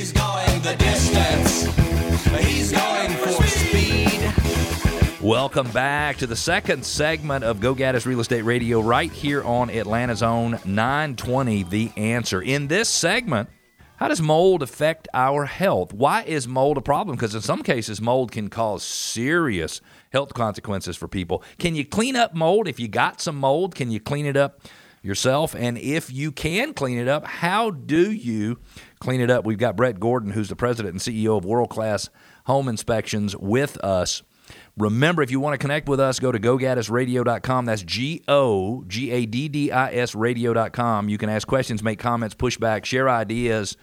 He's going the distance. He's going for speed. Welcome back to the second segment of Go Gaddis Real Estate Radio right here on Atlanta's own 920 The Answer. In this segment, how does mold affect our health? Why is mold a problem? Because in some cases, mold can cause serious health consequences for people. Can you clean up mold? If you got some mold, can you clean it up yourself? And if you can clean it up, how do you clean it up? We've got Brett Gordon, who's the president and CEO of World Class Home Inspections, with us. Remember, if you want to connect with us, go to gogaddisradio.com. That's G O G A D D I S radio.com. You can ask questions, make comments, push back, share ideas,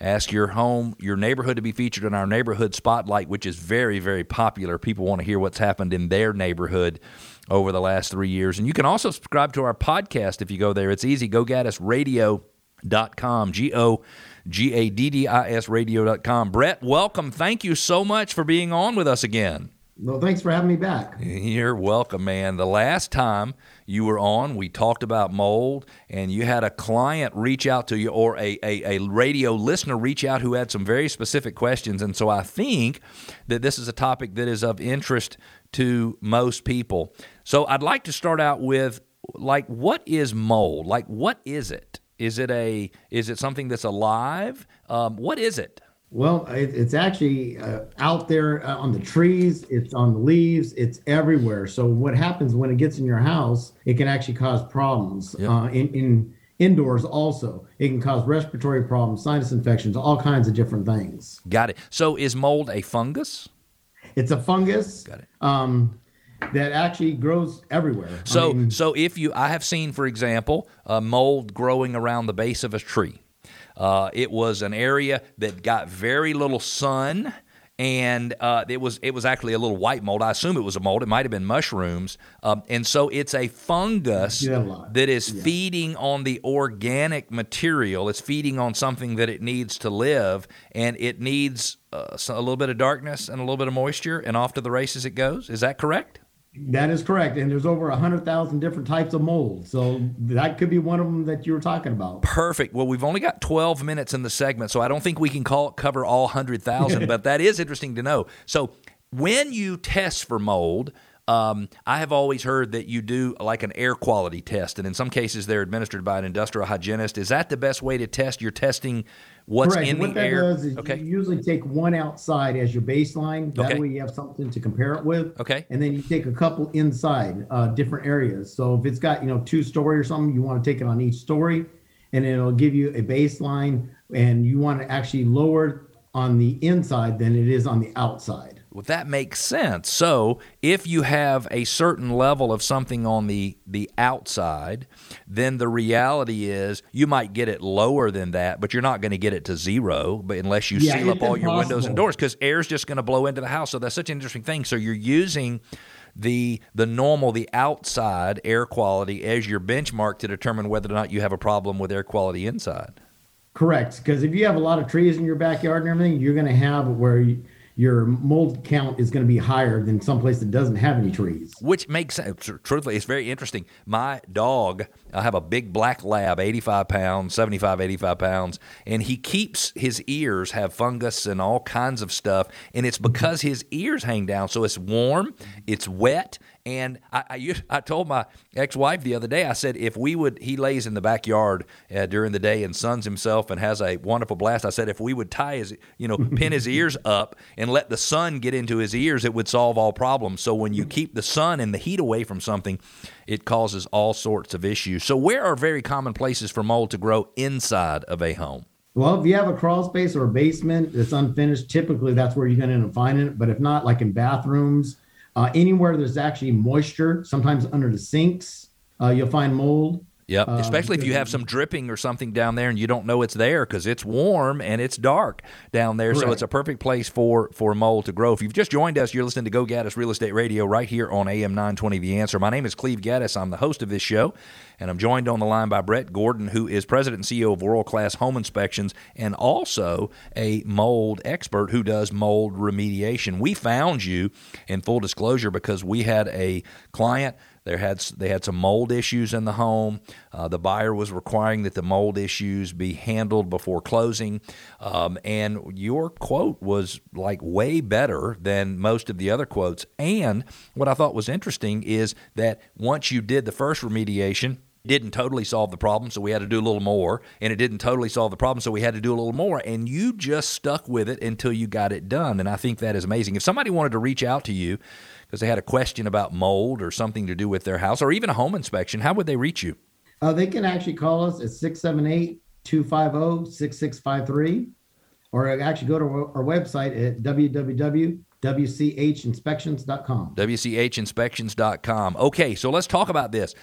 ask your home, your neighborhood to be featured in our neighborhood spotlight, which is very, very popular. People want to hear what's happened in their neighborhood over the last three years. And you can also subscribe to our podcast if you go there. It's easy. GoGaddisRadio.com. G O G A D D I S radio.com. Brett, welcome. Thank you so much for being on with us again. Well, thanks for having me back. You're welcome, man. The last time you were on, we talked about mold, and you had a client reach out to you, or a, a, a, radio listener reach out who had some very specific questions. And so I think that this is a topic that is of interest to most people. So I'd like to start out with like, what is mold? Like, what is it? Is it a is it something that's alive? Um, what is it? Well, it, it's actually uh, out there uh, on the trees, it's on the leaves, it's everywhere. So what happens when it gets in your house, it can actually cause problems yep. uh, in, in indoors also. It can cause respiratory problems, sinus infections, all kinds of different things. Got it. So is mold a fungus? It's a fungus. Got it. Um, that actually grows everywhere. So, I mean, so if you, I have seen, for example, a mold growing around the base of a tree. Uh, it was an area that got very little sun and uh, it was it was actually a little white mold. I assume it was a mold. It might have been mushrooms, um, and so it's a fungus that is yeah. feeding on the organic material. It's feeding on something that it needs to live, and it needs uh, a little bit of darkness and a little bit of moisture, and off to the races it goes. Is that correct? That is correct, and there's over a hundred thousand different types of mold, so that could be one of them that you were talking about. Perfect. Well, we've only got 12 minutes in the segment, so I don't think we can call cover all hundred thousand, but that is interesting to know. So, when you test for mold, um, I have always heard that you do like an air quality test, and in some cases they're administered by an industrial hygienist. Is that the best way to test? You're testing what's Correct. in what the air. Does is okay. You usually take one outside as your baseline. That okay. way you have something to compare it with. Okay. And then you take a couple inside uh, different areas. So if it's got you know two story or something, you want to take it on each story, and it'll give you a baseline. And you want to actually lower on the inside than it is on the outside. Well, that makes sense. So, if you have a certain level of something on the the outside, then the reality is you might get it lower than that, but you're not going to get it to zero, but unless you yeah, seal up all impossible. your windows and doors because air's just going to blow into the house. So that's such an interesting thing. So you're using the the normal, the outside air quality as your benchmark to determine whether or not you have a problem with air quality inside. Correct, because if you have a lot of trees in your backyard and everything, you're going to have where you, your mold count is going to be higher than some place that doesn't have any trees. Which makes sense. Truthfully, it's very interesting. My dog, I have a big black lab, 85 pounds, 75, 85 pounds, and he keeps his ears have fungus and all kinds of stuff, and it's because his ears hang down. So it's warm, it's wet, and I, I, I, told my ex-wife the other day, I said, if we would, he lays in the backyard uh, during the day and suns himself and has a wonderful blast. I said, if we would tie his, you know, pin his ears up and let the sun get into his ears, it would solve all problems. So when you keep the sun and the heat away from something, it causes all sorts of issues. So where are very common places for mold to grow inside of a home? Well, if you have a crawl space or a basement that's unfinished, typically that's where you're going to end up finding it. But if not, like in bathrooms, uh, anywhere there's actually moisture, sometimes under the sinks, uh, you'll find mold. Yep, um, especially if you have some dripping or something down there and you don't know it's there because it's warm and it's dark down there. Correct. So it's a perfect place for for mold to grow. If you've just joined us, you're listening to Go Gaddis Real Estate Radio right here on AM 920 The Answer. My name is Cleve Gaddis. I'm the host of this show, and I'm joined on the line by Brett Gordon, who is president and CEO of World Class Home Inspections and also a mold expert who does mold remediation. We found you in full disclosure because we had a client There had they had some mold issues in the home. Uh, the buyer was requiring that the mold issues be handled before closing, um, and your quote was like way better than most of the other quotes. And what I thought was interesting is that once you did the first remediation, didn't totally solve the problem, so we had to do a little more. And it didn't totally solve the problem, so we had to do a little more. And you just stuck with it until you got it done. And I think that is amazing. If somebody wanted to reach out to you because they had a question about mold or something to do with their house or even a home inspection, how would they reach you? Uh, they can actually call us at 678 250 6653 or actually go to our website at www.wchinspections.com. WCHinspections.com. Okay, so let's talk about this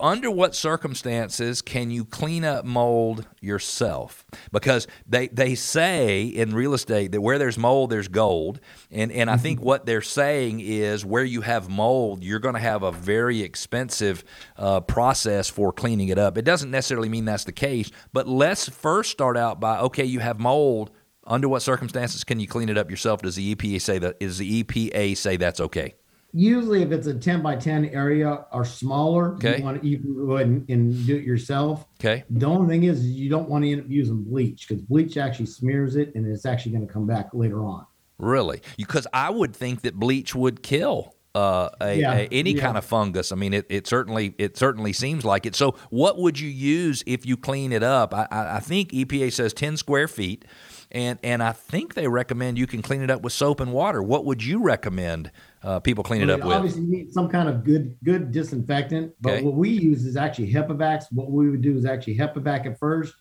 under what circumstances can you clean up mold yourself? Because they, they say in real estate that where there's mold, there's gold. And, and I mm-hmm. think what they're saying is where you have mold, you're going to have a very expensive uh, process for cleaning it up. It doesn't necessarily mean that's the case, but let's first start out by okay, you have mold. Under what circumstances can you clean it up yourself? Does the EPA say that? Is the EPA say that's okay? Usually if it's a 10 by 10 area or smaller okay. you want to you can go ahead and, and, do it yourself okay the only thing is you don't want to end up using bleach because bleach actually smears it and it's actually going to come back later on really because i would think that bleach would kill uh, a, yeah, a, any yeah. kind of fungus. I mean, it, it certainly it certainly seems like it. So, what would you use if you clean it up? I, I, I think EPA says ten square feet and and I think they recommend you can clean it up with soap and water. What would you recommend uh, people clean it up obviously with? Obviously, you need some kind of good good disinfectant. But okay. what we use is actually HEPA vac. What we would do is actually HEPA vac at first,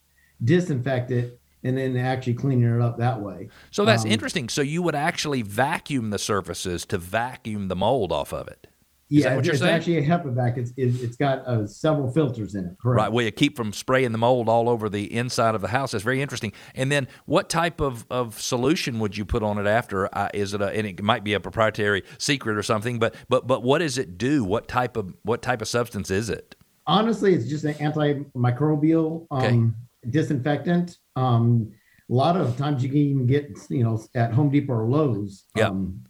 disinfect it, and then actually cleaning it up that way. So that's um, interesting. So you would actually vacuum the surfaces to vacuum the mold off of it. Yeah, what you're it's saying? actually a HEPA It's, it's got uh, several filters in it. Correct. Right, Well, you keep from spraying the mold all over the inside of the house. That's very interesting. And then, what type of, of solution would you put on it after? Uh, is it a? And it might be a proprietary secret or something. But but but what does it do? What type of what type of substance is it? Honestly, it's just an antimicrobial um, okay. disinfectant. Um, a lot of times you can even get you know at Home Depot or Lowe's um,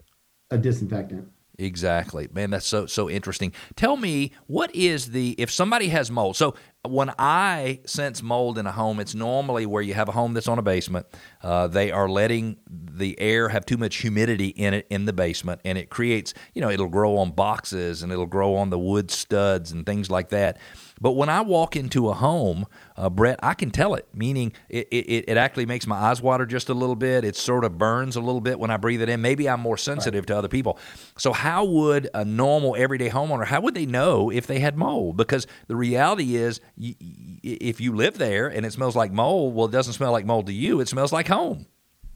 a disinfectant. Exactly. Man, that's so so interesting. Tell me, what is the if somebody has mold? So when I sense mold in a home, it's normally where you have a home that's on a basement. Uh, they are letting the air have too much humidity in it in the basement, and it creates, you know, it'll grow on boxes and it'll grow on the wood studs and things like that. But when I walk into a home, uh, Brett, I can tell it, meaning it, it, it actually makes my eyes water just a little bit. It sort of burns a little bit when I breathe it in. Maybe I'm more sensitive right. to other people. So, how would a normal everyday homeowner, how would they know if they had mold? Because the reality is, if you live there and it smells like mold, well, it doesn't smell like mold to you, it smells like home.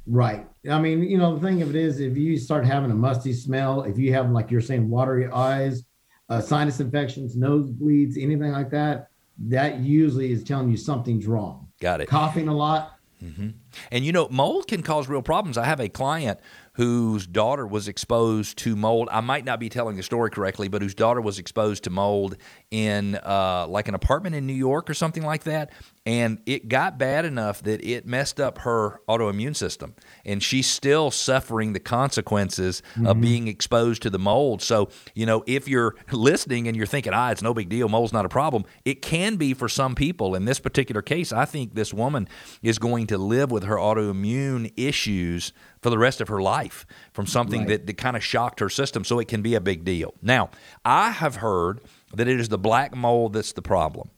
Right. I mean, you know, the thing of it is, if you start having a musty smell, if you have, like you're saying, watery eyes, uh, sinus infections, nosebleeds, anything like that, that usually is telling you something's wrong. Got it. Coughing a lot. Mm-hmm. And you know, mold can cause real problems. I have a client whose daughter was exposed to mold. I might not be telling the story correctly, but whose daughter was exposed to mold in uh, like an apartment in New York or something like that. And it got bad enough that it messed up her autoimmune system. And she's still suffering the consequences mm-hmm. of being exposed to the mold. So, you know, if you're listening and you're thinking, ah, it's no big deal, mold's not a problem, it can be for some people. In this particular case, I think this woman is going to live with her autoimmune issues for the rest of her life from something right. that, that kind of shocked her system. So it can be a big deal. Now, I have heard that it is the black mold that's the problem.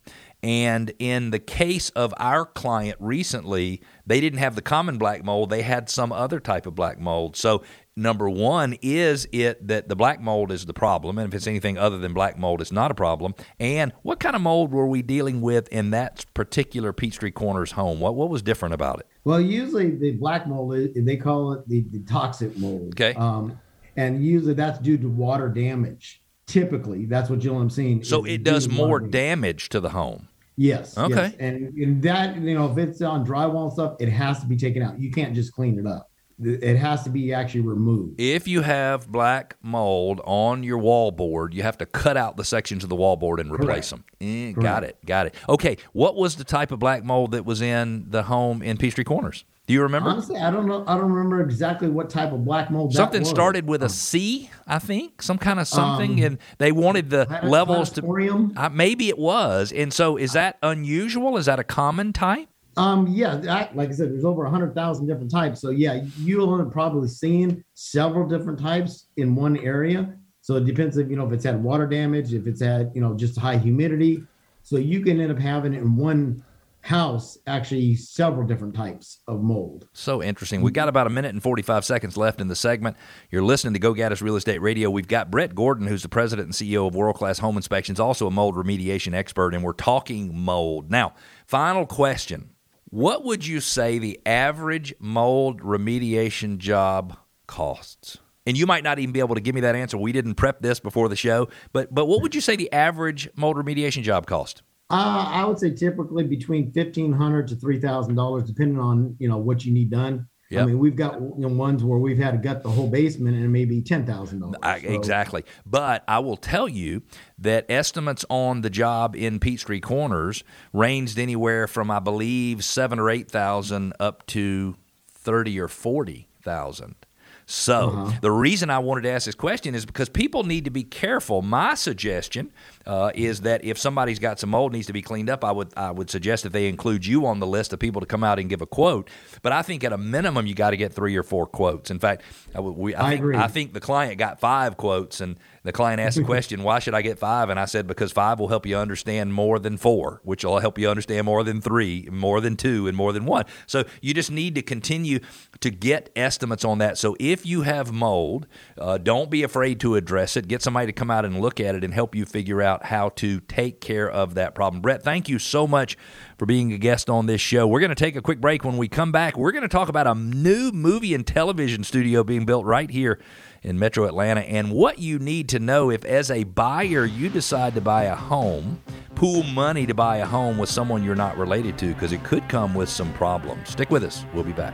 And in the case of our client recently, they didn't have the common black mold, they had some other type of black mold. So, number one, is it that the black mold is the problem? And if it's anything other than black mold, it's not a problem. And what kind of mold were we dealing with in that particular Peachtree Corners home? What, what was different about it? Well, usually the black mold, they call it the, the toxic mold. Okay. Um, and usually that's due to water damage. Typically, that's what you'll I'm seeing. So it does more damage to the home. Yes. Okay. Yes. And, and that, you know, if it's on drywall and stuff, it has to be taken out. You can't just clean it up. It has to be actually removed. If you have black mold on your wallboard, you have to cut out the sections of the wallboard and replace Correct. them. Eh, got it. Got it. Okay. What was the type of black mold that was in the home in Peachtree Corners? Do you remember? Honestly, I don't know. I don't remember exactly what type of black mold. Something started with a C, I think, some kind of something, Um, and they wanted the levels to. Uh, maybe it was, and so is that unusual? Is that a common type? Um, yeah, that, like I said, there's over a hundred thousand different types. So yeah, you'll up probably seen several different types in one area. So it depends if you know if it's had water damage, if it's had you know just high humidity. So you can end up having in one house actually several different types of mold. So interesting. We've got about a minute and 45 seconds left in the segment. You're listening to Go Gaddis Real Estate Radio. We've got Brett Gordon, who's the president and CEO of World Class Home Inspections, also a mold remediation expert, and we're talking mold. Now, final question What would you say the average mold remediation job costs? And you might not even be able to give me that answer. We didn't prep this before the show, but but what would you say the average mold remediation job cost? Uh, I would say typically between fifteen hundred to three thousand dollars, depending on you know what you need done. Yep. I mean, we've got you know, ones where we've had to gut the whole basement and maybe ten thousand I, dollars. exactly. But I will tell you that estimates on the job in Peachtree Corners ranged anywhere from, I believe, seven or eight thousand up to thirty or forty thousand. So Uh-huh. the reason I wanted to ask this question is because people need to be careful. My suggestion uh, is that if somebody's got some mold needs to be cleaned up, I would I would suggest that they include you on the list of people to come out and give a quote. But I think at a minimum you got to get three or four quotes. In fact, I, we, I, I think, agree. I think the client got five quotes, and the client asked the question, "Why should I get five? And I said, "Because five will help you understand more than four, which will help you understand more than three, more than two, and more than one." So you just need to continue to get estimates on that. So if you have mold, uh, don't be afraid to address it. Get somebody to come out and look at it and help you figure out how to take care of that problem. Brett, thank you so much for being a guest on this show. We're going to take a quick break. When we come back, we're going to talk about a new movie and television studio being built right here in Metro Atlanta and what you need to know if, as a buyer, you decide to buy a home, pool money to buy a home with someone you're not related to because it could come with some problems. Stick with us. We'll be back.